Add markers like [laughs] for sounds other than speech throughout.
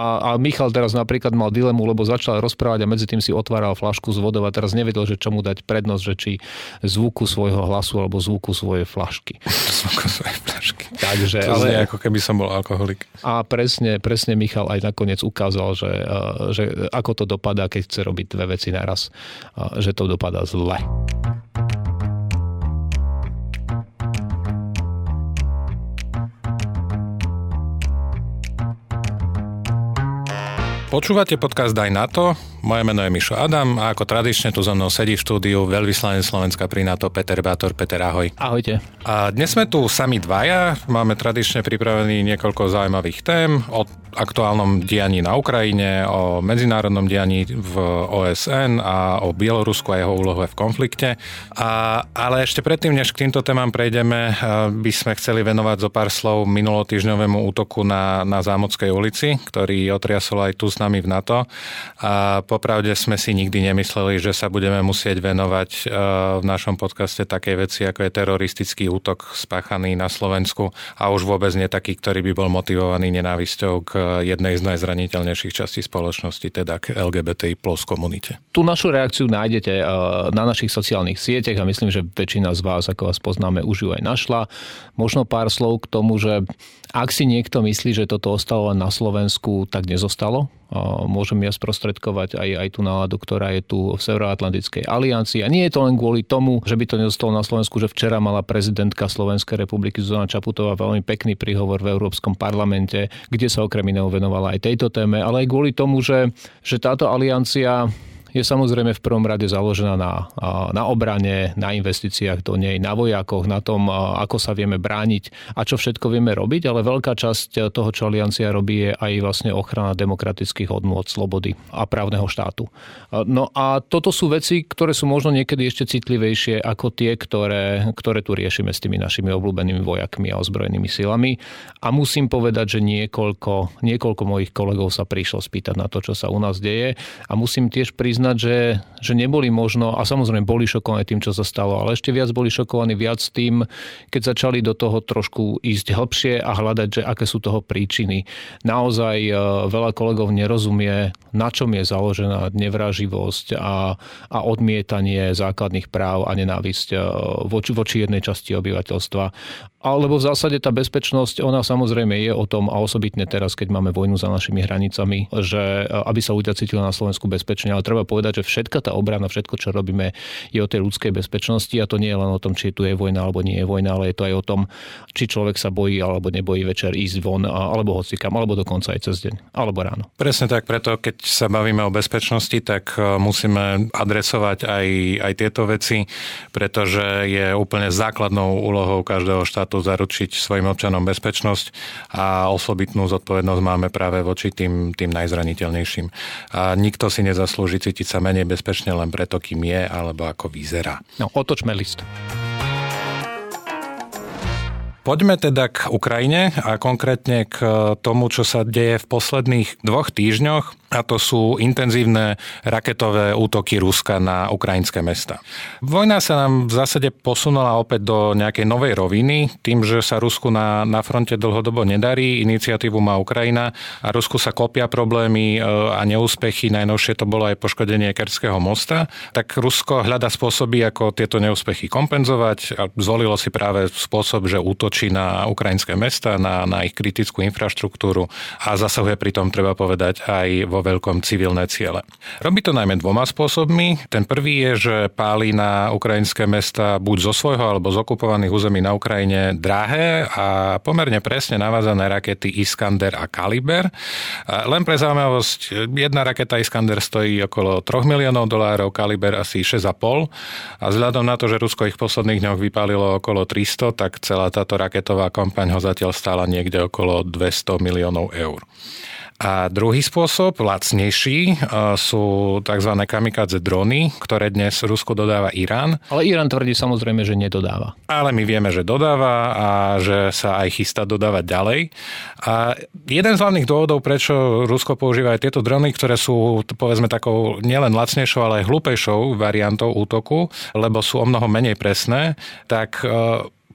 A, a Michal teraz napríklad mal dilemu, lebo začal rozprávať a medzi tým si otváral flašku s vodou a teraz nevedel, že čomu dať prednosť, že či zvuku svojho hlasu alebo zvuku svojej flašky. [laughs] Zvuku svojej flašky. Takže, to znie ako keby som bol alkoholik. A presne, presne Michal aj nakoniec ukázal, že, že ako to dopadá, keď chce robiť dve veci naraz, že to dopadá zle. Počúvate podcast Daj na to, moje meno je Mišo Adam a ako tradične tu so mnou sedí v štúdiu veľvyslanec Slovenska pri NATO Peter Bátor. Peter, ahoj. Ahojte. A dnes sme tu sami dvaja, máme tradične pripravený niekoľko zaujímavých tém o aktuálnom dianí na Ukrajine, o medzinárodnom dianí v OSN a o Bielorusku a jeho úlohe v konflikte. A, ale ešte predtým, než k týmto témam prejdeme, by sme chceli venovať zo pár slov minulotýždňovému útoku na, na Zámodskej ulici, ktorý otriasol aj tu s nami v NATO. A popravde sme si nikdy nemysleli, že sa budeme musieť venovať e, v našom podcaste takej veci, ako je teroristický útok spáchaný na Slovensku a už vôbec nie taký, ktorý by bol motivovaný nenávisťou k jednej z najzraniteľnejších častí spoločnosti, teda k LGBTI plus komunite. Tú našu reakciu nájdete e, na našich sociálnych sieťach a myslím, že väčšina z vás, ako vás poznáme, už ju aj našla. Možno pár slov k tomu, že ak si niekto myslí, že toto ostalo len na Slovensku, tak nezostalo. Môžem ja sprostredkovať aj, aj tú náladu, ktorá je tu v Severoatlantickej aliancii. A nie je to len kvôli tomu, že by to nezostalo na Slovensku, že včera mala prezidentka Slovenskej republiky Zuzana Čaputová veľmi pekný príhovor v Európskom parlamente, kde sa okrem iného venovala aj tejto téme, ale aj kvôli tomu, že, že táto aliancia je samozrejme v prvom rade založená na, na obrane, na investíciách do nej, na vojakoch, na tom, ako sa vieme brániť a čo všetko vieme robiť, ale veľká časť toho, čo Aliancia robí, je aj vlastne ochrana demokratických hodnôt, slobody a právneho štátu. No a toto sú veci, ktoré sú možno niekedy ešte citlivejšie ako tie, ktoré, ktoré tu riešime s tými našimi obľúbenými vojakmi a ozbrojenými silami. A musím povedať, že niekoľko, niekoľko mojich kolegov sa prišlo spýtať na to, čo sa u nás deje a musím tiež priznať, priznať, že, že neboli možno, a samozrejme boli šokovaní tým, čo sa stalo, ale ešte viac boli šokovaní viac tým, keď začali do toho trošku ísť hlbšie a hľadať, že aké sú toho príčiny. Naozaj e, veľa kolegov nerozumie, na čom je založená nevraživosť a, a odmietanie základných práv a nenávisť e, voči, voči jednej časti obyvateľstva. Alebo v zásade tá bezpečnosť, ona samozrejme je o tom, a osobitne teraz, keď máme vojnu za našimi hranicami, že e, aby sa ľudia cítili na Slovensku bezpečne, ale treba povedať, že všetka tá obrana, všetko, čo robíme, je o tej ľudskej bezpečnosti a to nie je len o tom, či tu je vojna alebo nie je vojna, ale je to aj o tom, či človek sa bojí alebo nebojí večer ísť von, alebo hocikam, alebo dokonca aj cez deň, alebo ráno. Presne tak, preto keď sa bavíme o bezpečnosti, tak e, musíme adresovať aj, aj tieto veci, pretože je úplne základnou úlohou každého štátu zaručiť svojim občanom bezpečnosť a osobitnú zodpovednosť máme práve voči tým, tým najzraniteľnejším. A nikto si nezaslúži cítiť sa menej bezpečne len preto, kým je alebo ako vyzerá. No, otočme list. Poďme teda k Ukrajine a konkrétne k tomu, čo sa deje v posledných dvoch týždňoch a to sú intenzívne raketové útoky Ruska na ukrajinské mesta. Vojna sa nám v zásade posunula opäť do nejakej novej roviny, tým, že sa Rusku na, na fronte dlhodobo nedarí, iniciatívu má Ukrajina a Rusku sa kopia problémy e, a neúspechy, najnovšie to bolo aj poškodenie Kerského mosta, tak Rusko hľada spôsoby, ako tieto neúspechy kompenzovať a zvolilo si práve spôsob, že útočí na ukrajinské mesta, na, na ich kritickú infraštruktúru a zasahuje pritom, treba povedať, aj vo veľkom civilné ciele. Robí to najmä dvoma spôsobmi. Ten prvý je, že páli na ukrajinské mesta buď zo svojho alebo z okupovaných území na Ukrajine drahé a pomerne presne navázané rakety Iskander a Kaliber. Len pre zaujímavosť, jedna raketa Iskander stojí okolo 3 miliónov dolárov, Kaliber asi 6,5 a vzhľadom na to, že Rusko ich v posledných dňoch vypálilo okolo 300, tak celá táto raketová kampaň ho zatiaľ stála niekde okolo 200 miliónov eur. A druhý spôsob, lacnejší, e, sú tzv. kamikadze drony, ktoré dnes Rusko dodáva Irán. Ale Irán tvrdí samozrejme, že nedodáva. Ale my vieme, že dodáva a že sa aj chystá dodávať ďalej. A jeden z hlavných dôvodov, prečo Rusko používa aj tieto drony, ktoré sú povedzme takou nielen lacnejšou, ale aj hlúpejšou variantou útoku, lebo sú o mnoho menej presné, tak e,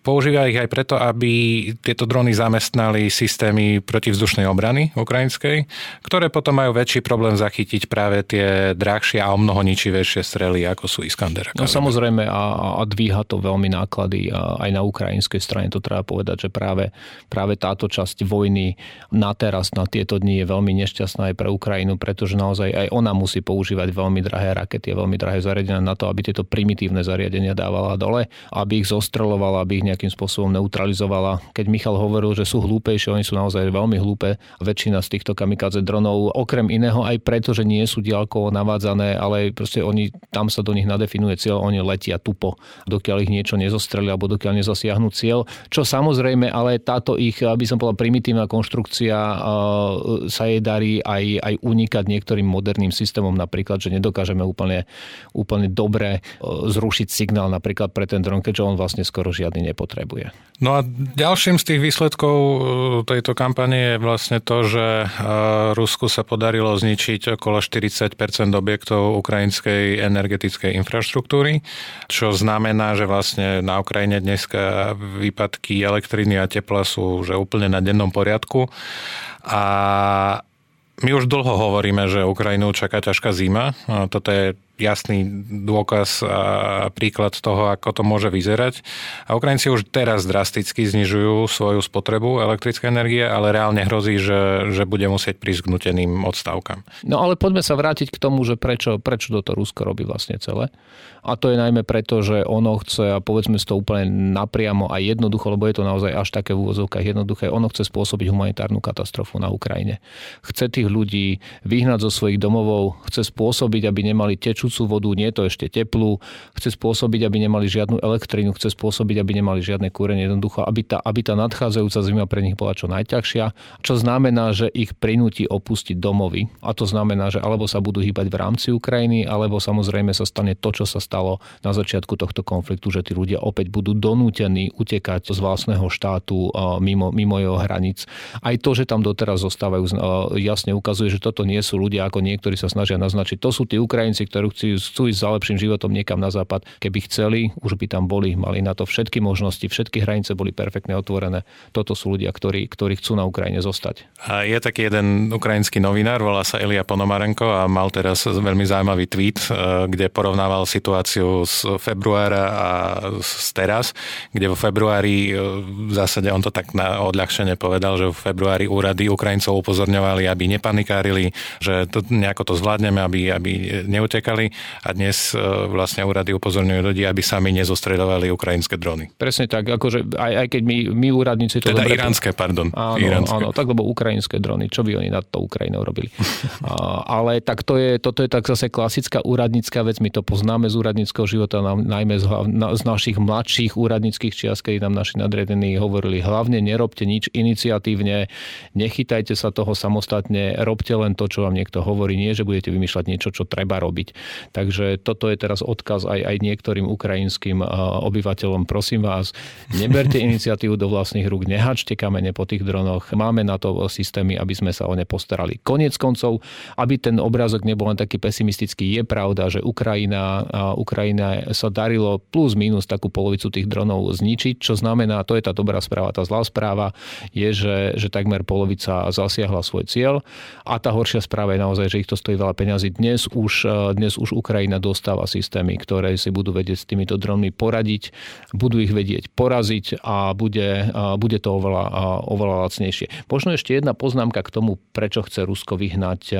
používa ich aj preto, aby tieto drony zamestnali systémy protivzdušnej obrany ukrajinskej, ktoré potom majú väčší problém zachytiť práve tie drahšie a o mnoho ničivejšie strely, ako sú Iskander. No samozrejme a, a dvíha to veľmi náklady a aj na ukrajinskej strane, to treba povedať, že práve, práve táto časť vojny na teraz, na tieto dni je veľmi nešťastná aj pre Ukrajinu, pretože naozaj aj ona musí používať veľmi drahé rakety a veľmi drahé zariadenia na to, aby tieto primitívne zariadenia dávala dole, aby ich zostrelovala, aby ich nejakým spôsobom neutralizovala. Keď Michal hovoril, že sú hlúpejšie, oni sú naozaj veľmi hlúpe. Väčšina z týchto kamikadze dronov, okrem iného aj preto, že nie sú diaľkovo navádzané, ale proste oni, tam sa do nich nadefinuje cieľ, oni letia tupo, dokiaľ ich niečo nezostreli alebo dokiaľ nezasiahnu cieľ. Čo samozrejme, ale táto ich, aby som povedal, primitívna konštrukcia sa jej darí aj, aj unikať niektorým moderným systémom, napríklad, že nedokážeme úplne, úplne dobre zrušiť signál napríklad pre ten dron, keďže on vlastne skoro žiadny nepotrebuje. No a ďalším z tých výsledkov e, tejto kampane je vlastne to, že e, Rusku sa podarilo zničiť okolo 40 objektov ukrajinskej energetickej infraštruktúry, čo znamená, že vlastne na Ukrajine dneska výpadky elektriny a tepla sú že úplne na dennom poriadku. A my už dlho hovoríme, že Ukrajinu čaká ťažká zima. Toto je jasný dôkaz a príklad toho, ako to môže vyzerať. A Ukrajinci už teraz drasticky znižujú svoju spotrebu elektrickej energie, ale reálne hrozí, že, že bude musieť prísť k nuteným odstavkám. No ale poďme sa vrátiť k tomu, že prečo, prečo toto Rusko robí vlastne celé. A to je najmä preto, že ono chce, a povedzme si to úplne napriamo a jednoducho, lebo je to naozaj až také v úvozovkách jednoduché, ono chce spôsobiť humanitárnu katastrofu na Ukrajine. Chce tých ľudí vyhnať zo svojich domovov, chce spôsobiť, aby nemali teču tečúcu vodu, nie je to ešte teplú, chce spôsobiť, aby nemali žiadnu elektrínu, chce spôsobiť, aby nemali žiadne kúrenie, jednoducho, aby tá, aby tá nadchádzajúca zima pre nich bola čo najťažšia, čo znamená, že ich prinúti opustiť domovy. A to znamená, že alebo sa budú hýbať v rámci Ukrajiny, alebo samozrejme sa stane to, čo sa stalo na začiatku tohto konfliktu, že tí ľudia opäť budú donútení utekať z vlastného štátu mimo, mimo jeho hraníc. Aj to, že tam doteraz zostávajú, jasne ukazuje, že toto nie sú ľudia, ako niektorí sa snažia naznačiť. To sú tí Ukrajinci, ktorí chcú, chcú ísť za lepším životom niekam na západ. Keby chceli, už by tam boli, mali na to všetky možnosti, všetky hranice boli perfektne otvorené. Toto sú ľudia, ktorí, ktorí chcú na Ukrajine zostať. A je taký jeden ukrajinský novinár, volá sa Elia Ponomarenko a mal teraz veľmi zaujímavý tweet, e, kde porovnával situáciu z februára a z teraz, kde vo februári e, v zásade on to tak na odľahčenie povedal, že v februári úrady Ukrajincov upozorňovali, aby nepanikárili, že to, nejako to zvládneme, aby, aby neutekali a dnes e, vlastne úrady upozorňujú ľudí, aby sami nezostredovali ukrajinské drony. Presne tak, akože aj, aj keď my, my úradníci to Teda dobre... iránske, pardon. Áno, iránske. áno, tak lebo ukrajinské drony, čo by oni nad to Ukrajinou robili. [laughs] a, ale tak to je, toto je tak zase klasická úradnícka vec, my to poznáme z úradníckého života, najmä z, z našich mladších úradníckých čias, kedy nám naši nadriadení hovorili, hlavne nerobte nič iniciatívne, nechytajte sa toho samostatne, robte len to, čo vám niekto hovorí, nie, že budete vymýšľať niečo, čo treba robiť. Takže toto je teraz odkaz aj, aj niektorým ukrajinským obyvateľom. Prosím vás, neberte [laughs] iniciatívu do vlastných rúk, nehačte kamene po tých dronoch. Máme na to systémy, aby sme sa o ne postarali. Konec koncov, aby ten obrázok nebol len taký pesimistický, je pravda, že Ukrajina, Ukrajina sa darilo plus minus takú polovicu tých dronov zničiť, čo znamená, to je tá dobrá správa, tá zlá správa je, že, že takmer polovica zasiahla svoj cieľ a tá horšia správa je naozaj, že ich to stojí veľa peňazí. Dnes už, dnes už Ukrajina dostáva systémy, ktoré si budú vedieť s týmito dronmi poradiť, budú ich vedieť poraziť a bude, bude to oveľa, oveľa lacnejšie. Možno ešte jedna poznámka k tomu, prečo chce Rusko vyhnať,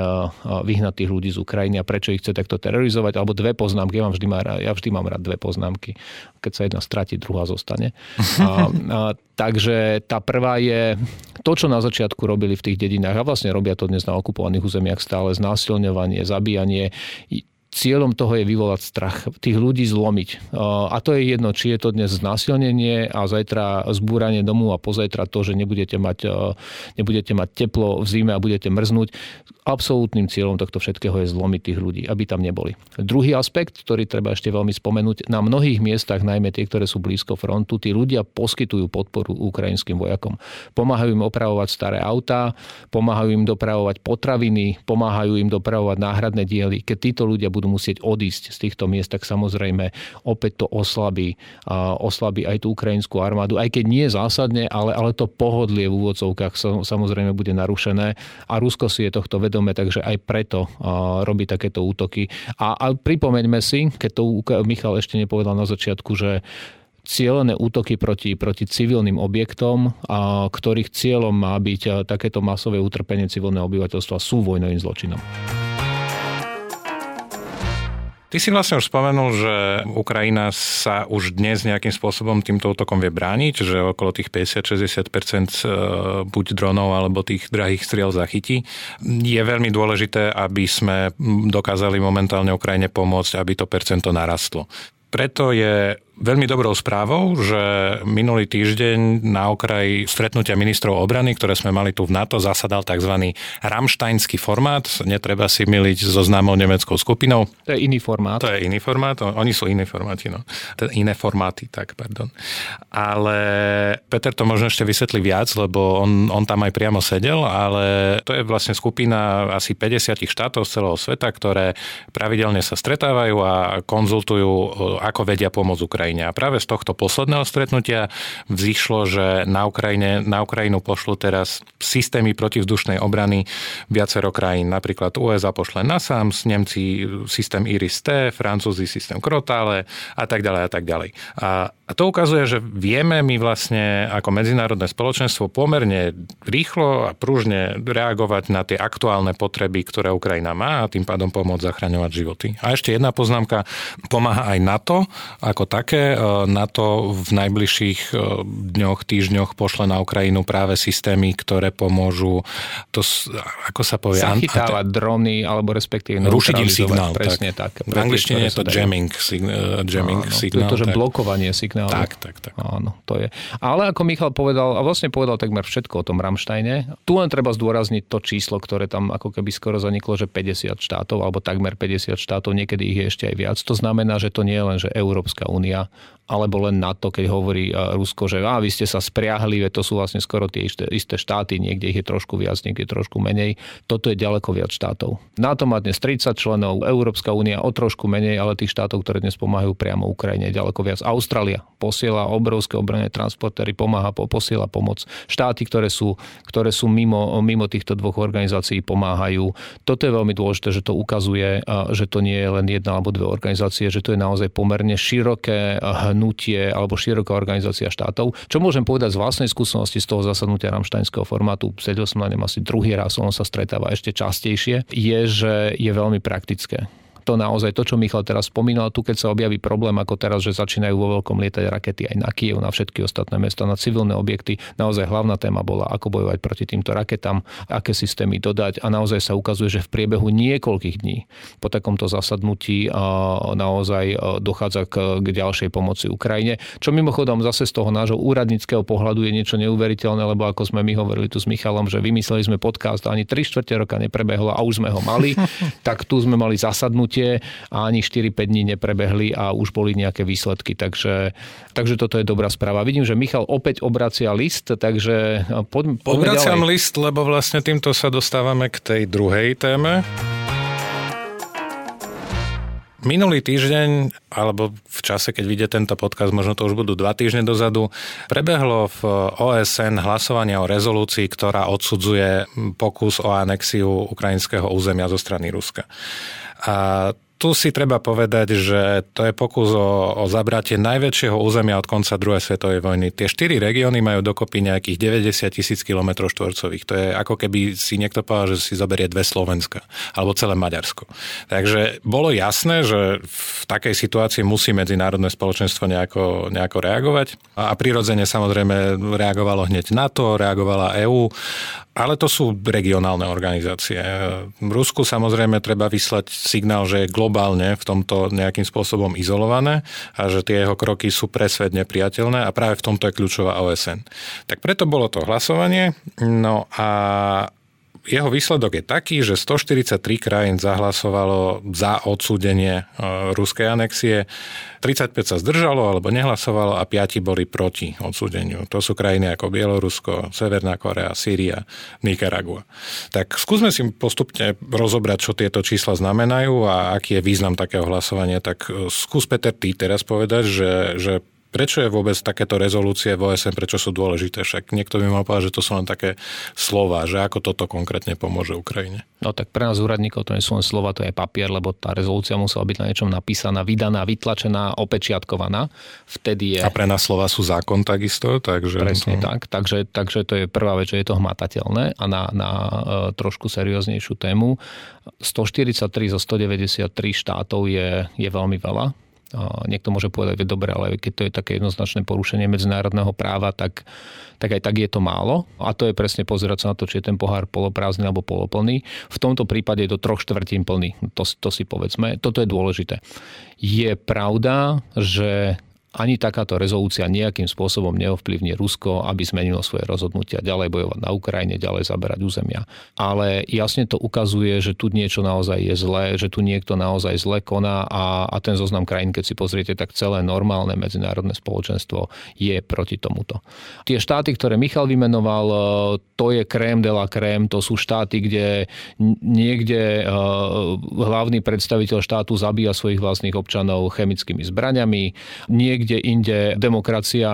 vyhnať tých ľudí z Ukrajiny a prečo ich chce takto terorizovať, alebo dve poznámky. Ja, mám vždy, ja vždy mám rád dve poznámky. Keď sa jedna stratí, druhá zostane. A, a, takže tá prvá je to, čo na začiatku robili v tých dedinách a vlastne robia to dnes na okupovaných územiach stále, znásilňovanie, zabíjanie cieľom toho je vyvolať strach, tých ľudí zlomiť. A to je jedno, či je to dnes znásilnenie a zajtra zbúranie domu a pozajtra to, že nebudete mať, nebudete mať teplo v zime a budete mrznúť. Absolútnym cieľom tohto všetkého je zlomiť tých ľudí, aby tam neboli. Druhý aspekt, ktorý treba ešte veľmi spomenúť, na mnohých miestach, najmä tie, ktoré sú blízko frontu, tí ľudia poskytujú podporu ukrajinským vojakom. Pomáhajú im opravovať staré autá, pomáhajú im dopravovať potraviny, pomáhajú im dopravovať náhradné diely. Keď títo ľudia budú budú musieť odísť z týchto miest, tak samozrejme opäť to oslabí, oslabí aj tú ukrajinskú armádu, aj keď nie zásadne, ale, ale to pohodlie v úvodzovkách samozrejme bude narušené a Rusko si je tohto vedomé, takže aj preto robí takéto útoky. A, a pripomeňme si, keď to Michal ešte nepovedal na začiatku, že cielené útoky proti, proti civilným objektom, a ktorých cieľom má byť takéto masové utrpenie civilného obyvateľstva, sú vojnovým zločinom. Ty si vlastne už spomenul, že Ukrajina sa už dnes nejakým spôsobom týmto útokom vie brániť, že okolo tých 50-60% e, buď dronov alebo tých drahých striel zachytí. Je veľmi dôležité, aby sme dokázali momentálne Ukrajine pomôcť, aby to percento narastlo. Preto je veľmi dobrou správou, že minulý týždeň na okraji stretnutia ministrov obrany, ktoré sme mali tu v NATO, zasadal tzv. ramštajnský formát. Netreba si miliť so známou nemeckou skupinou. To je iný formát. To je iný formát. Oni sú iné formáty, no. Iné formáty, tak, pardon. Ale Peter to možno ešte vysvetlí viac, lebo on, on tam aj priamo sedel, ale to je vlastne skupina asi 50 štátov z celého sveta, ktoré pravidelne sa stretávajú a konzultujú, ako vedia pomôcť Ukrajine Ukrajine. A práve z tohto posledného stretnutia vzýšlo, že na, Ukrajine, na Ukrajinu pošlu teraz systémy protivzdušnej obrany viacero krajín. Napríklad USA pošle NASAMS, Nemci systém Iris-T, Francúzi systém Crotale a tak ďalej a tak ďalej. A a to ukazuje, že vieme my vlastne ako medzinárodné spoločenstvo pomerne rýchlo a pružne reagovať na tie aktuálne potreby, ktoré Ukrajina má a tým pádom pomôcť zachraňovať životy. A ešte jedna poznámka, pomáha aj NATO ako také. E, NATO v najbližších e, dňoch, týždňoch pošle na Ukrajinu práve systémy, ktoré pomôžu to, ako sa povie... Zachytávať drony alebo respektíve rušiť im signál. Presne tak. tak v angličtine je to jamming, sign, jamming áno, signál. To že tak. blokovanie signálu. Tak, tak, tak. Áno, to je. Ale ako Michal povedal, a vlastne povedal takmer všetko o tom Ramštajne, tu len treba zdôrazniť to číslo, ktoré tam ako keby skoro zaniklo, že 50 štátov, alebo takmer 50 štátov, niekedy ich je ešte aj viac. To znamená, že to nie je len, že Európska únia, alebo len na to, keď hovorí Rusko, že a, vy ste sa spriahli, to sú vlastne skoro tie isté, štáty, niekde ich je trošku viac, niekde trošku menej. Toto je ďaleko viac štátov. NATO má dnes 30 členov, Európska únia o trošku menej, ale tých štátov, ktoré dnes pomáhajú priamo Ukrajine, je ďaleko viac. Austrália posiela obrovské obranné transportéry, pomáha, posiela pomoc. Štáty, ktoré sú, ktoré sú mimo, mimo týchto dvoch organizácií, pomáhajú. Toto je veľmi dôležité, že to ukazuje, že to nie je len jedna alebo dve organizácie, že to je naozaj pomerne široké hnutie alebo široká organizácia štátov. Čo môžem povedať z vlastnej skúsenosti z toho zasadnutia ramštajnského formátu, sedel som na ňom asi druhý raz, on sa stretáva ešte častejšie, je, že je veľmi praktické to naozaj, to, čo Michal teraz spomínal, tu keď sa objaví problém ako teraz, že začínajú vo veľkom lietať rakety aj na Kiev, na všetky ostatné mesta, na civilné objekty, naozaj hlavná téma bola, ako bojovať proti týmto raketám, aké systémy dodať a naozaj sa ukazuje, že v priebehu niekoľkých dní po takomto zasadnutí naozaj dochádza k, k ďalšej pomoci Ukrajine. Čo mimochodom zase z toho nášho úradníckého pohľadu je niečo neuveriteľné, lebo ako sme my hovorili tu s Michalom, že vymysleli sme podcast a ani 3 čtvrte roka neprebehlo a už sme ho mali, [laughs] tak tu sme mali zasadnutie stretnutie a ani 4-5 dní neprebehli a už boli nejaké výsledky. Takže, takže toto je dobrá správa. Vidím, že Michal opäť obracia list, takže poďme, poďme Obraciam ďalej. list, lebo vlastne týmto sa dostávame k tej druhej téme. Minulý týždeň, alebo v čase, keď vidie tento podcast, možno to už budú dva týždne dozadu, prebehlo v OSN hlasovanie o rezolúcii, ktorá odsudzuje pokus o anexiu ukrajinského územia zo strany Ruska. A tu si treba povedať, že to je pokus o, o zabratie najväčšieho územia od konca druhej svetovej vojny. Tie štyri regióny majú dokopy nejakých 90 tisíc km štvorcových. To je ako keby si niekto povedal, že si zoberie dve Slovenska alebo celé Maďarsko. Takže bolo jasné, že v takej situácii musí medzinárodné spoločenstvo nejako, nejako reagovať. A prirodzene samozrejme reagovalo hneď NATO, reagovala EÚ ale to sú regionálne organizácie. V Rusku samozrejme treba vyslať signál, že je globálne v tomto nejakým spôsobom izolované a že tie jeho kroky sú pre svet nepriateľné a práve v tomto je kľúčová OSN. Tak preto bolo to hlasovanie. No a jeho výsledok je taký, že 143 krajín zahlasovalo za odsúdenie ruskej anexie, 35 sa zdržalo alebo nehlasovalo a 5 boli proti odsúdeniu. To sú krajiny ako Bielorusko, Severná Korea, Sýria, Nikaragua. Tak skúsme si postupne rozobrať, čo tieto čísla znamenajú a aký je význam takého hlasovania. Tak skús Peter ty teraz povedať, že, že Prečo je vôbec takéto rezolúcie v OSN, prečo sú dôležité? Však niekto by mal povedať, že to sú len také slova, že ako toto konkrétne pomôže Ukrajine. No tak pre nás úradníkov to nie sú len slova, to je papier, lebo tá rezolúcia musela byť na niečom napísaná, vydaná, vytlačená, opečiatkovaná. Vtedy je... A pre nás slova sú zákon takisto, takže... Presne no. tak, takže, takže to je prvá vec, že je to hmatateľné a na, na e, trošku serióznejšiu tému. 143 zo 193 štátov je, je veľmi veľa Niekto môže povedať, že dobre, ale keď to je také jednoznačné porušenie medzinárodného práva, tak, tak aj tak je to málo. A to je presne pozerať sa na to, či je ten pohár poloprázdny alebo poloplný. V tomto prípade je to troch štvrtín plný. To, to si povedzme. Toto je dôležité. Je pravda, že ani takáto rezolúcia nejakým spôsobom neovplyvní Rusko, aby zmenilo svoje rozhodnutia ďalej bojovať na Ukrajine, ďalej zaberať územia. Ale jasne to ukazuje, že tu niečo naozaj je zlé, že tu niekto naozaj zle koná a, a ten zoznam krajín, keď si pozriete, tak celé normálne medzinárodné spoločenstvo je proti tomuto. Tie štáty, ktoré Michal vymenoval, e, to je krém de la krém, to sú štáty, kde niekde e, hlavný predstaviteľ štátu zabíja svojich vlastných občanov chemickými zbraňami, niekde niekde inde demokracia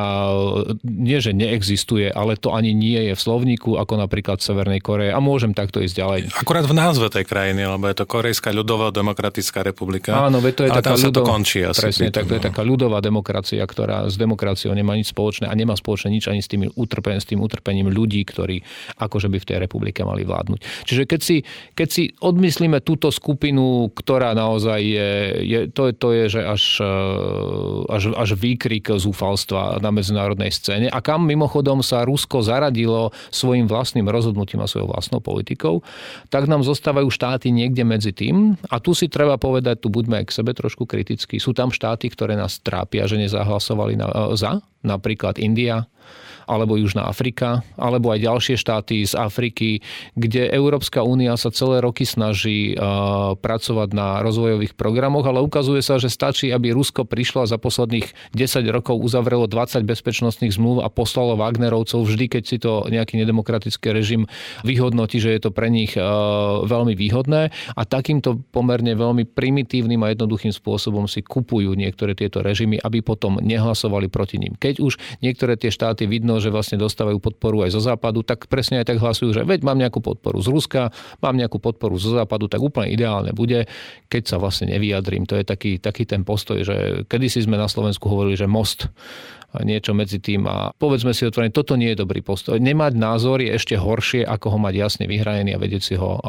nie, že neexistuje, ale to ani nie je v slovníku, ako napríklad v Severnej Koreje. A môžem takto ísť ďalej. Akurát v názve tej krajiny, lebo je to Korejská ľudová demokratická republika. Áno, to je ale taká ľudov... to končí asi. Presne, tak to je no. taká ľudová demokracia, ktorá s demokraciou nemá nič spoločné a nemá spoločné nič ani s tým, utrpen, s tým utrpením ľudí, ktorí akože by v tej republike mali vládnuť. Čiže keď si, keď si odmyslíme túto skupinu, ktorá naozaj je, je to, to je, že až, až, až výkrik zúfalstva na medzinárodnej scéne a kam mimochodom sa Rusko zaradilo svojim vlastným rozhodnutím a svojou vlastnou politikou, tak nám zostávajú štáty niekde medzi tým. A tu si treba povedať, tu buďme aj k sebe trošku kritickí. Sú tam štáty, ktoré nás trápia, že nezahlasovali na, za, napríklad India, alebo Južná Afrika, alebo aj ďalšie štáty z Afriky, kde Európska únia sa celé roky snaží pracovať na rozvojových programoch, ale ukazuje sa, že stačí, aby Rusko prišlo a za posledných 10 rokov uzavrelo 20 bezpečnostných zmluv a poslalo Wagnerovcov vždy, keď si to nejaký nedemokratický režim vyhodnotí, že je to pre nich veľmi výhodné a takýmto pomerne veľmi primitívnym a jednoduchým spôsobom si kupujú niektoré tieto režimy, aby potom nehlasovali proti ním. Keď už niektoré tie štáty vidno, že vlastne dostávajú podporu aj zo západu, tak presne aj tak hlasujú, že veď mám nejakú podporu z Ruska, mám nejakú podporu zo západu, tak úplne ideálne bude, keď sa vlastne nevyjadrím. To je taký, taký ten postoj, že kedysi sme na Slovensku hovorili, že most niečo medzi tým a povedzme si otvorene, toto nie je dobrý postoj. Nemať názor je ešte horšie, ako ho mať jasne vyhranený a vedieť si ho,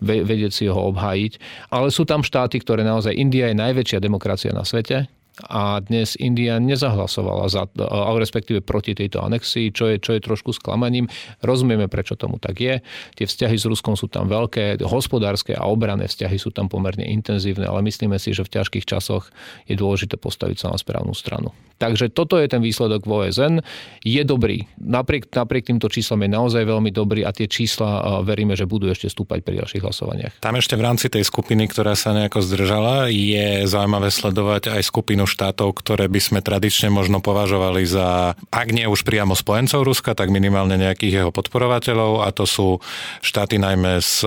vedieť si ho obhájiť. Ale sú tam štáty, ktoré naozaj, India je najväčšia demokracia na svete, a dnes India nezahlasovala za, respektíve proti tejto anexii, čo je, čo je trošku sklamaním. Rozumieme, prečo tomu tak je. Tie vzťahy s Ruskom sú tam veľké, hospodárske a obranné vzťahy sú tam pomerne intenzívne, ale myslíme si, že v ťažkých časoch je dôležité postaviť sa na správnu stranu. Takže toto je ten výsledok v OSN. Je dobrý. Napriek, napriek týmto číslam je naozaj veľmi dobrý a tie čísla veríme, že budú ešte stúpať pri ďalších hlasovaniach. Tam ešte v rámci tej skupiny, ktorá sa nejako zdržala, je zaujímavé sledovať aj skupinu štátov, ktoré by sme tradične možno považovali za, ak nie už priamo spojencov Ruska, tak minimálne nejakých jeho podporovateľov a to sú štáty najmä z,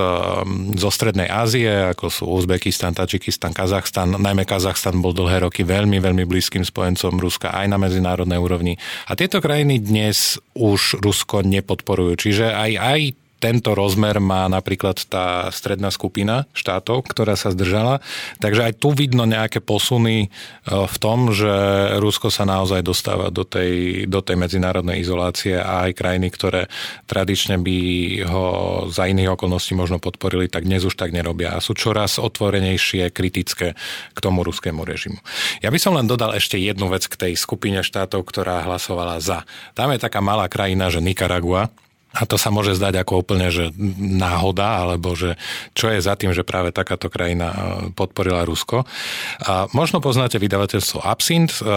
zo Strednej Ázie, ako sú Uzbekistan, Tadžikistan, Kazachstan. Najmä Kazachstan bol dlhé roky veľmi, veľmi blízkym spojencom Ruska aj na medzinárodnej úrovni. A tieto krajiny dnes už Rusko nepodporujú. Čiže aj, aj tento rozmer má napríklad tá stredná skupina štátov, ktorá sa zdržala. Takže aj tu vidno nejaké posuny e, v tom, že Rusko sa naozaj dostáva do tej, do tej medzinárodnej izolácie a aj krajiny, ktoré tradične by ho za iných okolností možno podporili, tak dnes už tak nerobia a sú čoraz otvorenejšie, kritické k tomu ruskému režimu. Ja by som len dodal ešte jednu vec k tej skupine štátov, ktorá hlasovala za. Tam je taká malá krajina, že Nikaragua, a to sa môže zdať ako úplne, že náhoda, alebo že čo je za tým, že práve takáto krajina e, podporila Rusko. A možno poznáte vydavateľstvo Absint, e,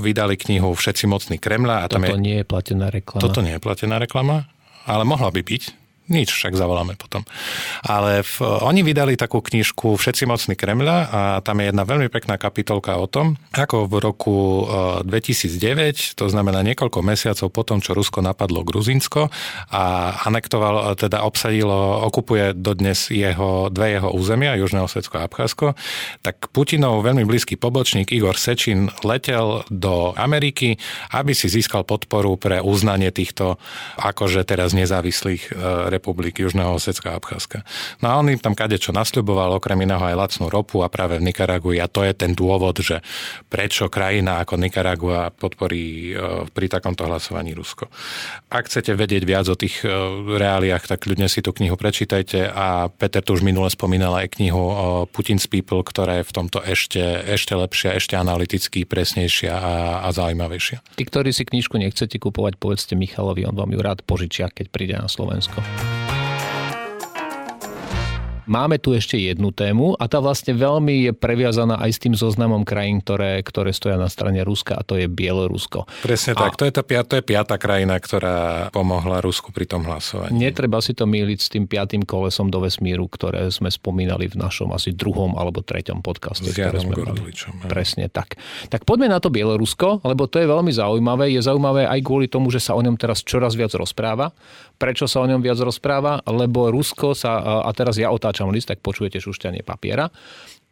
vydali knihu Všetci mocní Kremľa. A tam Toto je... nie je platená reklama. Toto nie je platená reklama, ale mohla by byť Nič, však zavoláme potom. Ale v, oni vydali takú knižku Všetci mocní Kremľa a tam je jedna veľmi pekná kapitolka o tom, ako v roku 2009, e, to znamená niekoľko mesiacov potom, čo Rusko napadlo Gruzinsko a anektovalo, teda obsadilo, okupuje dodnes jeho, dve jeho územia, Južné Osvetsko a Abcházsko, tak Putinov veľmi blízky pobočník Igor Sečin letel do Ameriky, aby si získal podporu pre uznanie týchto akože teraz nezávislých e, republiky Južného Osecka a Abcházska. No a on im tam kadečo nasľuboval, okrem iného aj lacnú ropu a práve v Nikaragui a to je ten dôvod, že prečo krajina ako Nikaragua podporí e, pri takomto hlasovaní Rusko. Ak chcete vedieť viac o tých e, reáliách, tak ľudne si tú knihu prečítajte a Peter tu už minule spomínal aj knihu o Putin's People, ktorá je v tomto ešte, ešte lepšia, ešte analyticky presnejšia a, a zaujímavejšia. Tí, ktorí si knižku nechcete kupovať, povedzte Michalovi, on vám ju rád požičia, keď príde na Slovensko. Bye. Máme tu ešte jednu tému a tá vlastne veľmi je previazaná aj s tým zoznamom krajín, ktoré, ktoré stoja na strane Ruska a to je Bielorusko. Presne a... tak, to je, tá to je piata krajina, ktorá pomohla Rusku pri tom hlasovaní. Netreba si to míliť s tým piatým kolesom do vesmíru, ktoré sme spomínali v našom asi druhom alebo treťom podcaste. S Jarom Gorličom. Presne tak. Tak poďme na to Bielorusko, lebo to je veľmi zaujímavé. Je zaujímavé aj kvôli tomu, že sa o ňom teraz čoraz viac rozpráva. Prečo sa o ňom viac rozpráva? Lebo Rusko sa, a teraz ja otáčam list, tak počujete šušťanie papiera.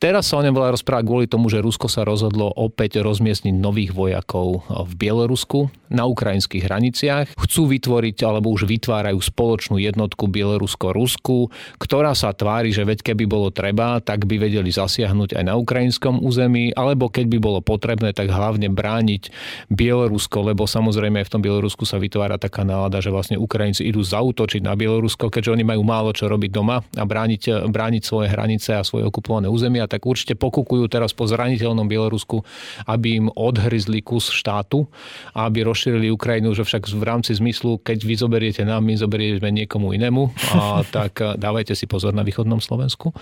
Teraz sa o ňom veľa rozpráva kvôli tomu, že Rusko sa rozhodlo opäť rozmiestniť nových vojakov v Bielorusku na ukrajinských hraniciach. Chcú vytvoriť alebo už vytvárajú spoločnú jednotku Bielorusko-Rusku, ktorá sa tvári, že veď keby bolo treba, tak by vedeli zasiahnuť aj na ukrajinskom území, alebo keď by bolo potrebné, tak hlavne brániť Bielorusko, lebo samozrejme v tom Bielorusku sa vytvára taká nálada, že vlastne Ukrajinci idú zautočiť na Bielorusko, keďže oni majú málo čo robiť doma a brániť, brániť svoje hranice a svoje okupované územia tak určite pokukujú teraz po zraniteľnom Bielorusku, aby im odhryzli kus štátu a aby rozšírili Ukrajinu, že však v rámci zmyslu, keď vy zoberiete nám, my zoberieme niekomu inému, a, [laughs] tak dávajte si pozor na východnom Slovensku.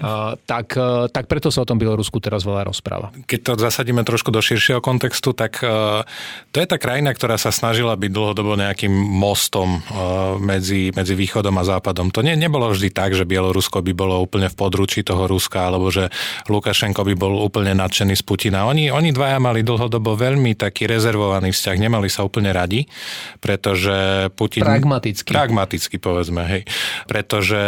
A, tak, tak preto sa o tom Bielorusku teraz veľa rozpráva. Keď to zasadíme trošku do širšieho kontextu, tak to je tá krajina, ktorá sa snažila byť dlhodobo nejakým mostom medzi, medzi východom a západom. To nie, nebolo vždy tak, že Bielorusko by bolo úplne v područí toho Ruska, alebo že Lukašenko by bol úplne nadšený z Putina. Oni, oni dvaja mali dlhodobo veľmi taký rezervovaný vzťah, nemali sa úplne radi, pretože Putin... Pragmaticky. Pragmaticky, povedzme, hej. Pretože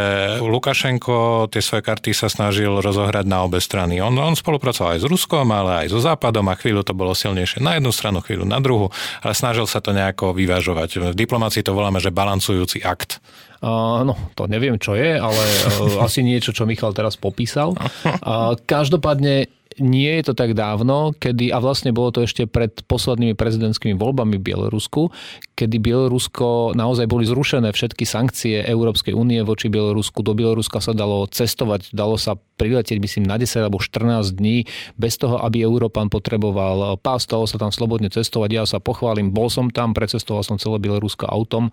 Lukašenko tie svoje karty sa snažil rozohrať na obe strany. On, on spolupracoval aj s Ruskom, ale aj so Západom a chvíľu to bolo silnejšie na jednu stranu, chvíľu na druhú, ale snažil sa to nejako vyvážovať. V diplomácii to voláme, že balancujúci akt. Uh, no, to neviem, čo je, ale uh, asi niečo, čo Michal teraz popísal. [laughs] Každopádne nie je to tak dávno, kedy, a vlastne bolo to ešte pred poslednými prezidentskými voľbami v Bielorusku, kedy Bielorusko naozaj boli zrušené všetky sankcie Európskej únie voči Bielorusku. Do Bieloruska sa dalo cestovať, dalo sa priletieť, myslím, na 10 alebo 14 dní bez toho, aby Európan potreboval pás, dalo sa tam slobodne cestovať. Ja sa pochválim, bol som tam, precestoval som celé Bielorusko autom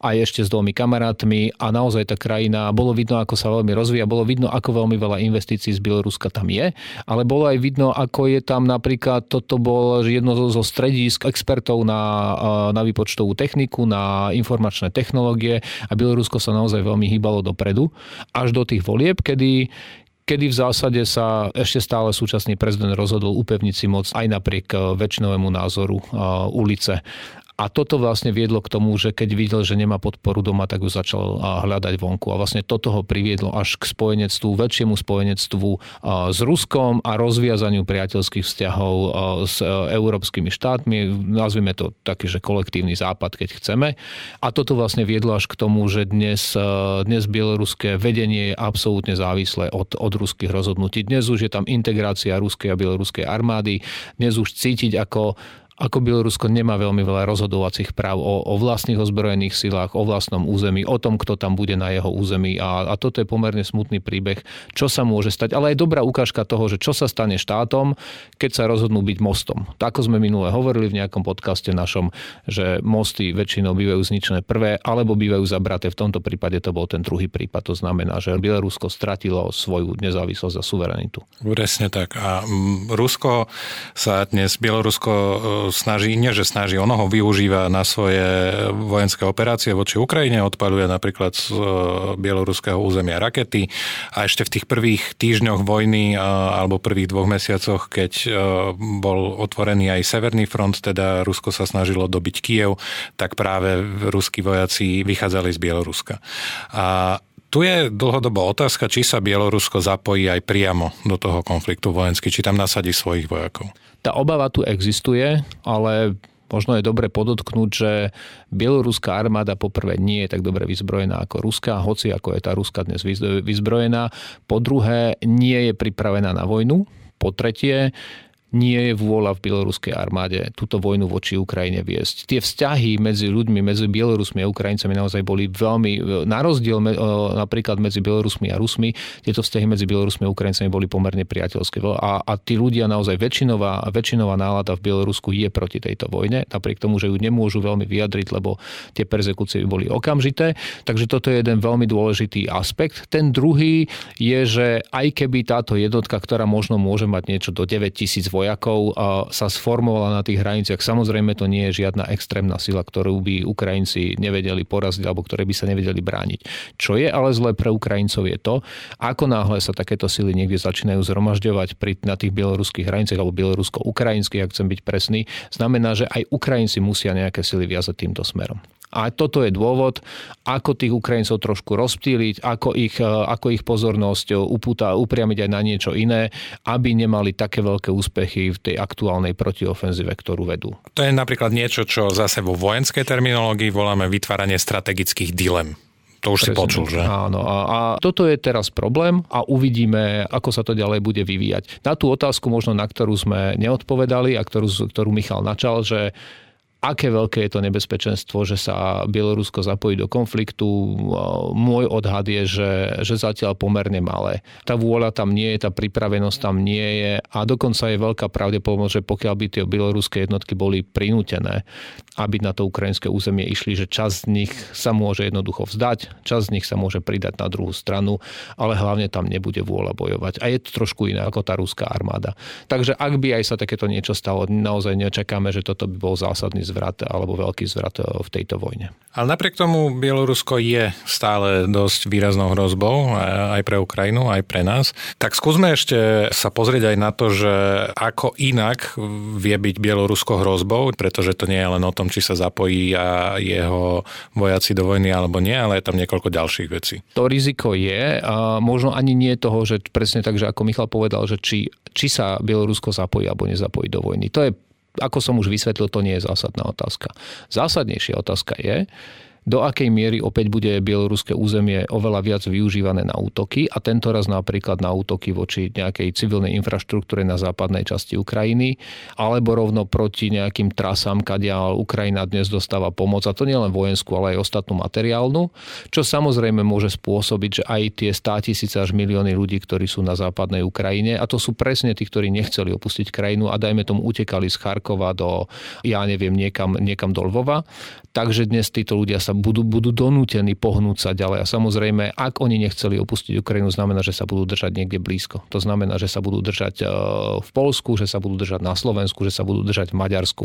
a ešte s dvomi kamarátmi a naozaj tá krajina, bolo vidno, ako sa veľmi rozvíja, bolo vidno, ako veľmi veľa investícií z Bieloruska tam je, ale bolo aj vidno, ako je tam napríklad, toto bol jedno zo stredísk expertov na, na výpočtovú techniku, na informačné technológie a Bielorusko sa naozaj veľmi hýbalo dopredu, až do tých volieb, kedy, kedy v zásade sa ešte stále súčasný prezident rozhodol upevniť si moc aj napriek väčšinovému názoru ulice. A toto vlastne viedlo k tomu, že keď videl, že nemá podporu doma, tak ju začal hľadať vonku. A vlastne toto ho priviedlo až k spojenectvu, väčšiemu spojenectvu s Ruskom a rozviazaniu priateľských vzťahov s e, európskymi štátmi. Nazvime to taký, že kolektívny západ, keď chceme. A toto vlastne viedlo až k tomu, že dnes, e, dnes bieloruské vedenie je absolútne závislé od, od ruských rozhodnutí. Dnes už je tam integrácia ruskej a bieloruskej armády. Dnes už cítiť, ako ako Bielorusko nemá veľmi veľa rozhodovacích práv o, o vlastných ozbrojených silách, o vlastnom území, o tom, kto tam bude na jeho území. A, a toto je pomerne smutný príbeh, čo sa môže stať. Ale aj dobrá ukážka toho, že čo sa stane štátom, keď sa rozhodnú byť mostom. Tak ako sme minule hovorili v nejakom podcaste našom, že mosty väčšinou bývajú zničené prvé, alebo bývajú zabraté. V tomto prípade to bol ten druhý prípad. To znamená, že Bielorusko stratilo svoju nezávislosť a suverenitu. Presne tak. A Rusko sa dnes, Bielorusko snaží, nie že snaží, ono ho využíva na svoje vojenské operácie voči Ukrajine, odpaluje napríklad z e, bieloruského územia rakety a ešte v tých prvých týždňoch vojny alebo prvých dvoch mesiacoch, keď bol otvorený aj Severný front, teda Rusko sa snažilo dobiť Kiev, tak práve ruskí vojaci vychádzali z Bieloruska. A tu je dlhodobá otázka, či sa Bielorusko zapojí aj priamo do toho konfliktu vojensky, či tam nasadí svojich vojakov. Tá obava tu existuje, ale Možno je dobre podotknúť, že bieloruská armáda poprvé nie je tak dobre vyzbrojená ako ruská, hoci ako je tá ruská dnes vyzbrojená. Po druhé, nie je pripravená na vojnu. Po tretie, nie je vôľa v bieloruskej armáde túto vojnu voči Ukrajine viesť. Tie vzťahy medzi ľuďmi, medzi Bielorusmi a Ukrajincami naozaj boli veľmi, na rozdiel napríklad medzi Bielorusmi a Rusmi, tieto vzťahy medzi Bielorusmi a Ukrajincami boli pomerne priateľské. A, a tí ľudia naozaj väčšinová, väčšinová nálada v Bielorusku je proti tejto vojne, napriek tomu, že ju nemôžu veľmi vyjadriť, lebo tie persekúcie boli okamžité. Takže toto je jeden veľmi dôležitý aspekt. Ten druhý je, že aj keby táto jednotka, ktorá možno môže mať niečo do 9000 vojakov sa sformovala na tých hraniciach. Samozrejme to nie je žiadna extrémna sila, ktorú by Ukrajinci nevedeli poraziť alebo ktoré by sa nevedeli brániť. Čo je ale zlé pre Ukrajincov je to, ako náhle sa takéto sily niekde začínajú zhromažďovať pri, na tých bieloruských hraniciach alebo bielorusko-ukrajinských, ak chcem byť presný, znamená, že aj Ukrajinci musia nejaké sily viazať týmto smerom. A toto je dôvod, ako tých Ukrajincov trošku rozptýliť, ako ich, e, ako ich pozornosť upúta, upriamiť aj na niečo iné, aby nemali také veľké úspechy v tej aktuálnej protiofenzíve, ktorú vedú. To je napríklad niečo, čo zase vo vojenskej terminológii voláme vytváranie strategických dilem. To už Presne. si počul, že? Áno. A, a toto je teraz problém a uvidíme, ako sa to ďalej bude vyvíjať. Na tú otázku možno, na ktorú sme neodpovedali a ktorú, ktorú Michal načal, že aké veľké je to nebezpečenstvo, že sa Bielorusko zapojí do konfliktu. Môj odhad je, že, že zatiaľ pomerne malé. Tá vôľa tam nie je, tá pripravenosť tam nie je a dokonca je veľká pravdepodobnosť, že pokiaľ by tie bieloruské jednotky boli prinútené, aby na to ukrajinské územie išli, že časť z nich sa môže jednoducho vzdať, časť z nich sa môže pridať na druhú stranu, ale hlavne tam nebude vôľa bojovať. A je to trošku iné ako tá ruská armáda. Takže ak by aj sa takéto niečo stalo, naozaj nečakáme, že toto by bol zásadný zvrat alebo veľký zvrat eh, v tejto vojne. Ale napriek tomu Bielorusko je stále dosť výraznou hrozbou aj pre Ukrajinu, aj pre nás. Tak skúsme ešte sa pozrieť aj na to, že ako inak vie byť Bielorusko hrozbou, pretože to nie je len o tom, či sa zapojí a jeho vojaci do vojny alebo nie, ale je tam niekoľko ďalších vecí. To riziko je a možno ani nie toho, že presne tak, že ako Michal povedal, že či, či sa Bielorusko zapojí alebo nezapojí do vojny. To je ako som už vysvetlil, to nie je zásadná otázka. Zásadnejšia otázka je, do akej miery opäť bude bieloruské územie oveľa viac využívané na útoky a tento raz napríklad na útoky voči nejakej civilnej infraštruktúre na západnej časti Ukrajiny alebo rovno proti nejakým trasám, kadiaľ Ukrajina dnes dostáva pomoc a to nielen vojenskú, ale aj ostatnú materiálnu, čo samozrejme môže spôsobiť, že aj tie 100 tisíce až milióny ľudí, ktorí sú na západnej Ukrajine a to sú presne tí, ktorí nechceli opustiť krajinu a dajme tomu utekali z Charkova do, ja neviem, niekam, niekam do Lvova, takže dnes títo ľudia sa budú, budú donútení pohnúť sa ďalej. A samozrejme, ak oni nechceli opustiť Ukrajinu, znamená, že sa budú držať niekde blízko. To znamená, že sa budú držať e, v Polsku, že sa budú držať na Slovensku, že sa budú držať v Maďarsku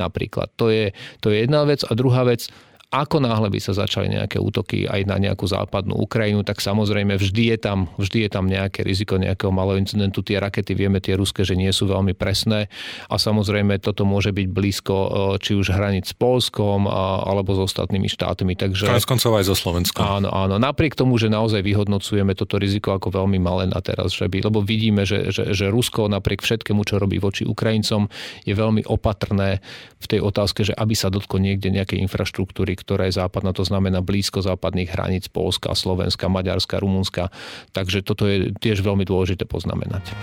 napríklad. To je, to je jedna vec. A druhá vec, ako náhle by sa začali nejaké útoky aj na nejakú západnú Ukrajinu, tak samozrejme vždy je tam, vždy je tam nejaké riziko nejakého malého incidentu. Tie rakety, vieme tie ruské, že nie sú veľmi presné a samozrejme toto môže byť blízko e, či už hranic s Polskom alebo s ostatnými štátmi. Takže... Konec koncov aj so Slovenskom. Áno, áno. Napriek tomu, že naozaj vyhodnocujeme toto riziko ako veľmi malé na teraz, že by, lebo vidíme, že, že, že Rusko napriek všetkému, čo robí voči Ukrajincom, je veľmi opatrné v tej otázke, že aby sa dotklo niekde nejakej infraštruktúry, ktorá je západná, to znamená blízko západných hraníc Polska, Slovenska, Maďarska, Rumunska. Takže toto je tiež veľmi dôležité poznamenať.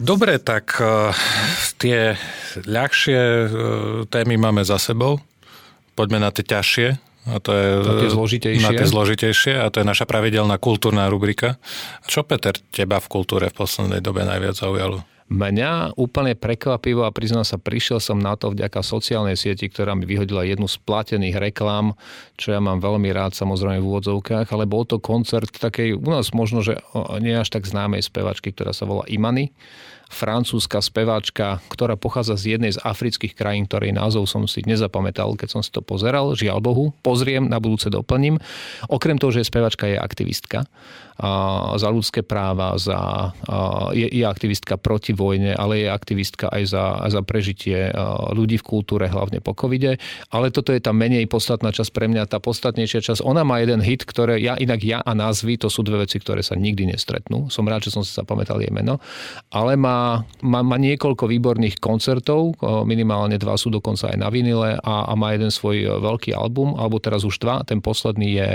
Dobre, tak uh, tie ľahšie uh, témy máme za sebou. Poďme na tie ťažšie. A to je, na tie zložitejšie. Na tie zložitejšie a to je naša pravidelná kultúrna rubrika. Čo, Peter, teba v kultúre v poslednej dobe najviac zaujalo? Mňa úplne prekvapivo a priznám sa, prišiel som na to vďaka sociálnej sieti, ktorá mi vyhodila jednu z platených reklám, čo ja mám veľmi rád samozrejme v úvodzovkách, ale bol to koncert takej u nás možno, že nie až tak známej spevačky, ktorá sa volá Imany francúzska speváčka, ktorá pochádza z jednej z afrických krajín, ktorej názov som si nezapamätal, keď som si to pozeral. Žiaľ Bohu, pozriem, na budúce doplním. Okrem toho, že je spevačka, je aktivistka za ľudské práva, za, je, je aktivistka proti vojne, ale je aktivistka aj za, za prežitie ľudí v kultúre, hlavne po covide. Ale toto je tá menej podstatná časť pre mňa. Tá podstatnejšia časť, ona má jeden hit, ktoré ja inak ja a názvy, to sú dve veci, ktoré sa nikdy nestretnú. Som rád, že som si zapamätal jej meno. Ale má, má, má niekoľko výborných koncertov, minimálne dva sú dokonca aj na vinile a, a má jeden svoj veľký album, alebo teraz už dva. Ten posledný je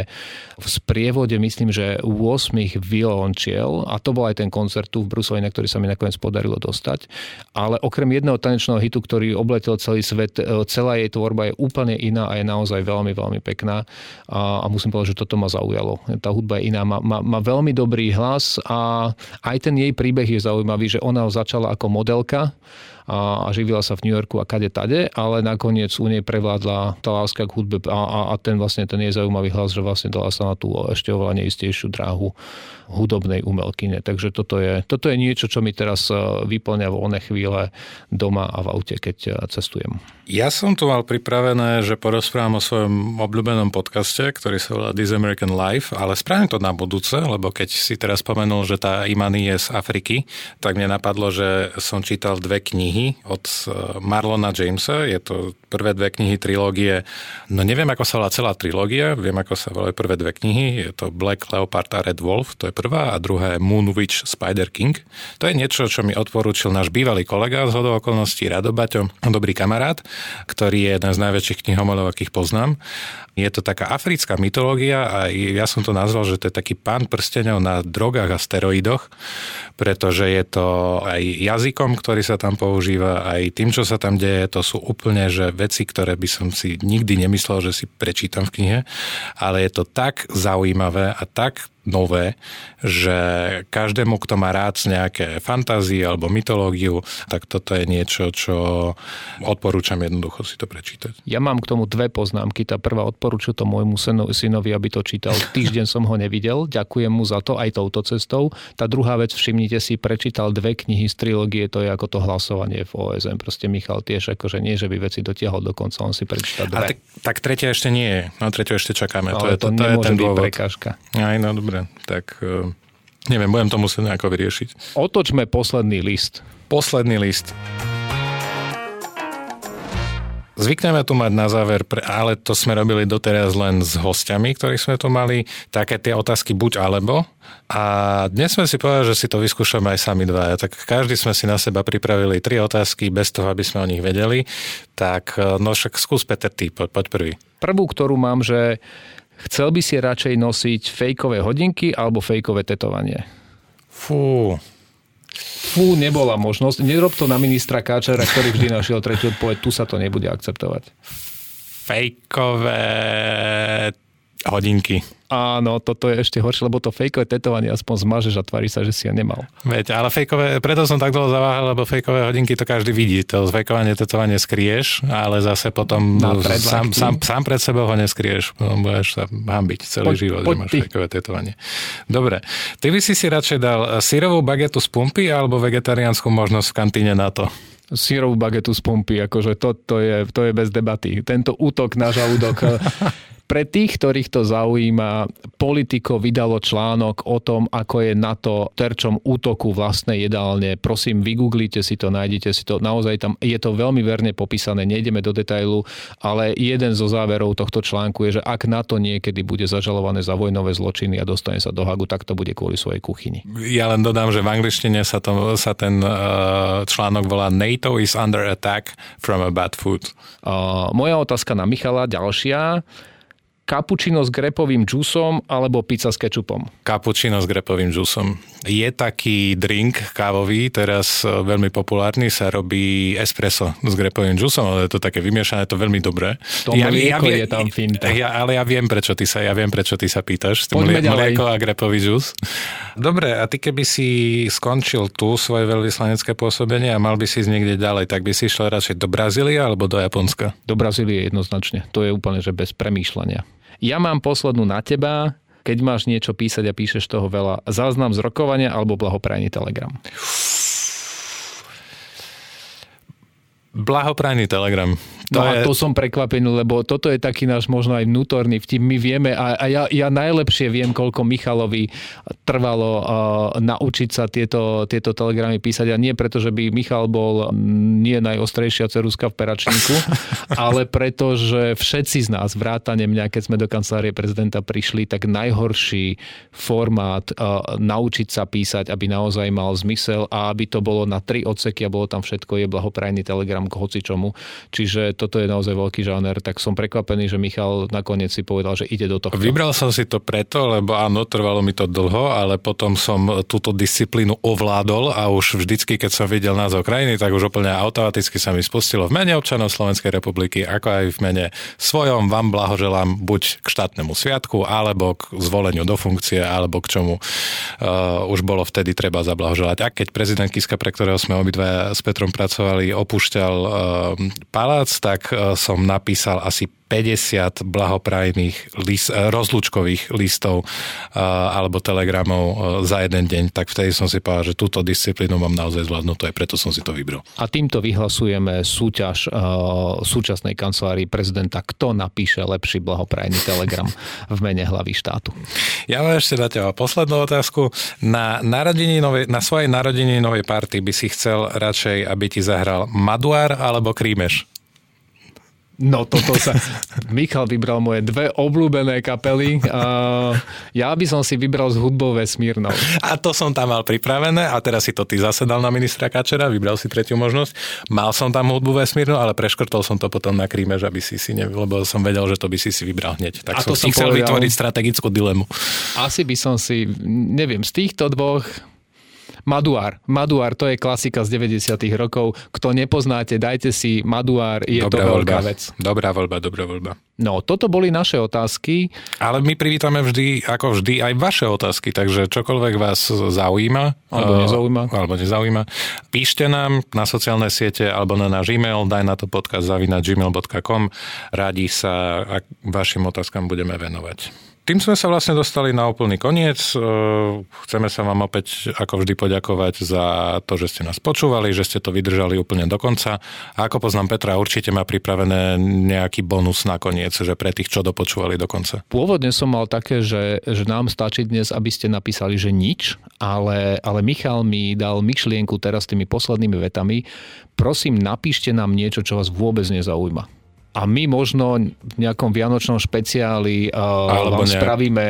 v sprievode, myslím, že 8 8 violončiel a to bol aj ten koncert tu v Bruseli, na ktorý sa mi nakoniec podarilo dostať. Ale okrem jedného tanečného hitu, ktorý obletel celý svet, e, celá jej tvorba je úplne iná a je naozaj veľmi, veľmi pekná a, a musím povedať, že toto ma zaujalo. Tá hudba je iná, má, má, má veľmi dobrý hlas a aj ten jej príbeh je zaujímavý, že ona začala ako modelka a, a živila sa v New Yorku a kade tade, ale nakoniec u nej prevládla tá láska k hudbe a, a, a ten vlastne ten zaujímavý hlas, že vlastne dala sa na tú ešte oveľa neistejšiu dráhu hudobnej umelkyne. Takže toto je, toto je niečo, čo mi teraz e, vyplňa voľné chvíle doma a v aute, keď e, cestujem. Ja som tu mal pripravené, že porozprávam o svojom obľúbenom podcaste, ktorý sa volá This American Life, ale spravím to na budúce, lebo keď si teraz spomenul, že tá Imani je z Afriky, tak mne napadlo, že som čítal dve knihy od e, Marlona Jamesa. Je to prvé dve knihy trilógie. No neviem, ako sa volá celá trilógia, viem, ako sa volajú prvé dve knihy. Je to Black Leopard a Red Wolf, to je prvá a druhá je Moon Witch Spider King. To je niečo, čo mi odporúčil náš bývalý kolega z hodou okolností Rado Baťo, dobrý kamarát, ktorý je jeden z najväčších knihomolov, akých poznám. Je to taká africká mytológia a ja som to nazval, že to je taký pán prstenov na drogách a steroidoch, pretože je to aj jazykom, ktorý sa tam používa, aj tým, čo sa tam deje, to sú úplne že veci, ktoré by som si nikdy nemyslel, že si prečítam v knihe, ale je to tak zaujímavé a tak nové, že každému, kto má rád nejaké fantázie alebo mytológiu, tak toto je niečo, čo odporúčam jednoducho si to prečítať. Ja mám k tomu dve poznámky. Tá prvá odporúčam to môjmu synovi, aby to čítal. Týždeň som ho nevidel, ďakujem mu za to aj touto cestou. Tá druhá vec, všimnite si, prečítal dve knihy z trilógie, to je ako to hlasovanie v OSN. Proste Michal tiež akože nie, že by veci dotiahol do konca, on si prečítal dve. tak, tak tretia ešte nie je. No tretia ešte čakáme. Ale to, je, to, to, to je ten dôvod. Prekážka. Aj, no dobre dobre, tak e, neviem, budem to musieť nejako vyriešiť. Otočme posledný list. Posledný list. Zvykneme tu mať na záver, ale to sme robili doteraz len s hostiami, ktorých sme tu mali, také tie otázky buď alebo. A dnes sme si povedali, že si to vyskúšame aj sami dvaja. Tak každý sme si na seba pripravili tri otázky, bez toho, aby sme o nich vedeli. Tak e, no však skús Peter, ty, poď, poď prvý. Prvú, ktorú mám, že Chcel by si radšej nosiť fejkové hodinky alebo fejkové tetovanie? Fú. Fú, nebola možnosť. Nerob to na ministra Káčera, ktorý vždy našiel tretiu odpoveď. Tu sa to nebude akceptovať. Fejkové hodinky. Áno, toto je ešte horšie, lebo to fejkové tetovanie aspoň zmažeš a tvári sa, že si ho nemal. Veď, ale fejkové, preto som tak dlho zaváhal, lebo fejkové hodinky to každý vidí. To fejkovanie tetovanie skrieš, ale zase potom sám, sám, sám pred sebou ho neskrieš. Budeš sa hambiť celý poď, život, poď že máš ty. fejkové tetovanie. Dobre. Ty by si si radšej dal sírovú bagetu z pumpy alebo vegetariánsku možnosť v kantíne na to? sírovú bagetu z pumpy, akože to, to, je, to je bez debaty. Tento útok na žalúdok [laughs] Pre tých, ktorých to zaujíma, Politico vydalo článok o tom, ako je na to terčom útoku vlastnej jedálne. Prosím, vygooglite si to, nájdete si to. Naozaj tam je to veľmi verne popísané, nejdeme do detailu, ale jeden zo záverov tohto článku je, že ak na to niekedy bude zažalované za vojnové zločiny a dostane sa do Hagu, tak to bude kvôli svojej kuchyni. Ja len dodám, že v angličtine sa, to, sa ten uh, článok volá NATO is under attack from a bad food. Uh, moja otázka na Michala, ďalšia kapučino s grepovým džusom alebo pizza s kečupom? Kapučino s grepovým džusom. Je taký drink kávový, teraz e, veľmi populárny, sa robí espresso s grepovým džusom, ale je to také vymiešané, to veľmi dobré. To ja, ja, je tam finta. Ja, ale ja viem, prečo ty sa, ja viem, prečo ty sa pýtaš. Poďme mlieko a grepový džus. Dobre, a ty keby si skončil tu svoje veľvyslanecké pôsobenie a mal by si ísť niekde ďalej, tak by si išiel radšej do Brazílie alebo do Japonska? Do Brazílie jednoznačne. To je úplne, že bez premýšľania. Ja mám poslednú na teba, keď máš niečo písať a píšeš toho veľa, záznam z rokovania alebo blahoprajný telegram? Blahoprajný telegram. To no je... a to som prekvapený, lebo toto je taký náš možno aj vnútorný vtip. My vieme, a, a ja, ja najlepšie viem, koľko Michalovi trvalo uh, naučiť sa tieto, tieto telegramy písať. A nie preto, že by Michal bol nie najostrejšia ceruska v peračníku, [laughs] ale preto, že všetci z nás, vrátane mňa, keď sme do kancelárie prezidenta prišli, tak najhorší formát uh, naučiť sa písať, aby naozaj mal zmysel a aby to bolo na tri odseky a bolo tam všetko, je blahoprajný telegram k hocičomu. Čiže toto je naozaj veľký žáner, tak som prekvapený, že Michal nakoniec si povedal, že ide do toho. Vybral som si to preto, lebo áno, trvalo mi to dlho, ale potom som túto disciplínu ovládol a už vždycky, keď som videl názov krajiny, tak už úplne automaticky sa mi spustilo v mene občanov Slovenskej republiky, ako aj v mene svojom vám blahoželám buď k štátnemu sviatku, alebo k zvoleniu do funkcie, alebo k čomu uh, už bolo vtedy treba zablahoželať. A keď prezident Kiska, pre ktorého sme obidva s Petrom pracovali, opúšťal palác, tak e, som napísal asi 50 blahoprajných list, e, rozlúčkových listov e, alebo telegramov za jeden deň, tak vtedy som si povedal, že túto disciplínu mám naozaj zvládnutú, aj preto som si to vybral. A týmto vyhlasujeme súťaž súčasnej kancelárii prezidenta, kto napíše lepší blahoprajný telegram [laughs] v mene hlavy štátu. Ja mám ešte na teba poslednú otázku. Na, novej, na svojej novej party by si chcel radšej, aby ti zahral Maduár alebo Krímeš? No toto sa... Michal vybral moje dve obľúbené kapely. Uh, ja by som si vybral z hudbou Vesmírnou. A to som tam mal pripravené a teraz si to ty zasedal na ministra Kačera, vybral si tretiu možnosť. Mal som tam hudbu Vesmírnou, ale preškrtol som to potom na kríme, že by si si ne, lebo som vedel, že to by si si vybral hneď. Tak a som si chcel povedal, vytvoriť strategickú dilemu. Asi by som si, neviem, z týchto dvoch Maduár. Maduár, to je klasika z 90 rokov. Kto nepoznáte, dajte si Maduár, je dobrá to veľká voľba. vec. Dobrá voľba, dobrá voľba. No, toto boli naše otázky. Ale my privítame vždy, ako vždy, aj vaše otázky, takže čokoľvek vás zaujíma. Alebo eh, nezaujíma. Alebo nezaujíma. Píšte nám na sociálne siete alebo na náš e-mail, daj na to podcast zavina gmail.com. Radi sa vašim otázkam budeme venovať. Tým sme sa vlastne dostali na úplný koniec. E, chceme sa vám opäť ako vždy poďakovať za to, že ste nás počúvali, že ste to vydržali úplne do konca. A ako poznám Petra, určite má pripravené nejaký bonus nakoniec, že pre tých, čo dopočúvali do konca. Pôvodne som mal také, že, že nám stačí dnes, aby ste napísali, že nič, ale, ale Michal mi dal myšlienku teraz tými poslednými vetami. Prosím, napíšte nám niečo, čo vás vôbec nezaujíma a my možno v nejakom vianočnom špeciáli Alebo vám nejak... spravíme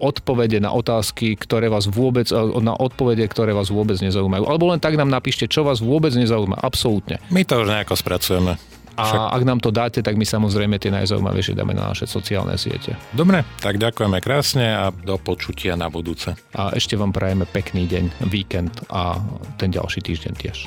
odpovede na otázky, ktoré vás vôbec, na odpovede, ktoré vás vôbec nezaujímajú. Alebo len tak nám napíšte, čo vás vôbec nezaujíma. Absolútne. My to už nejako spracujeme. A Však... ak nám to dáte, tak my samozrejme tie najzaujímavejšie dáme na naše sociálne siete. Dobre, tak ďakujeme krásne a do počutia na budúce. A ešte vám prajeme pekný deň, víkend a ten ďalší týždeň tiež.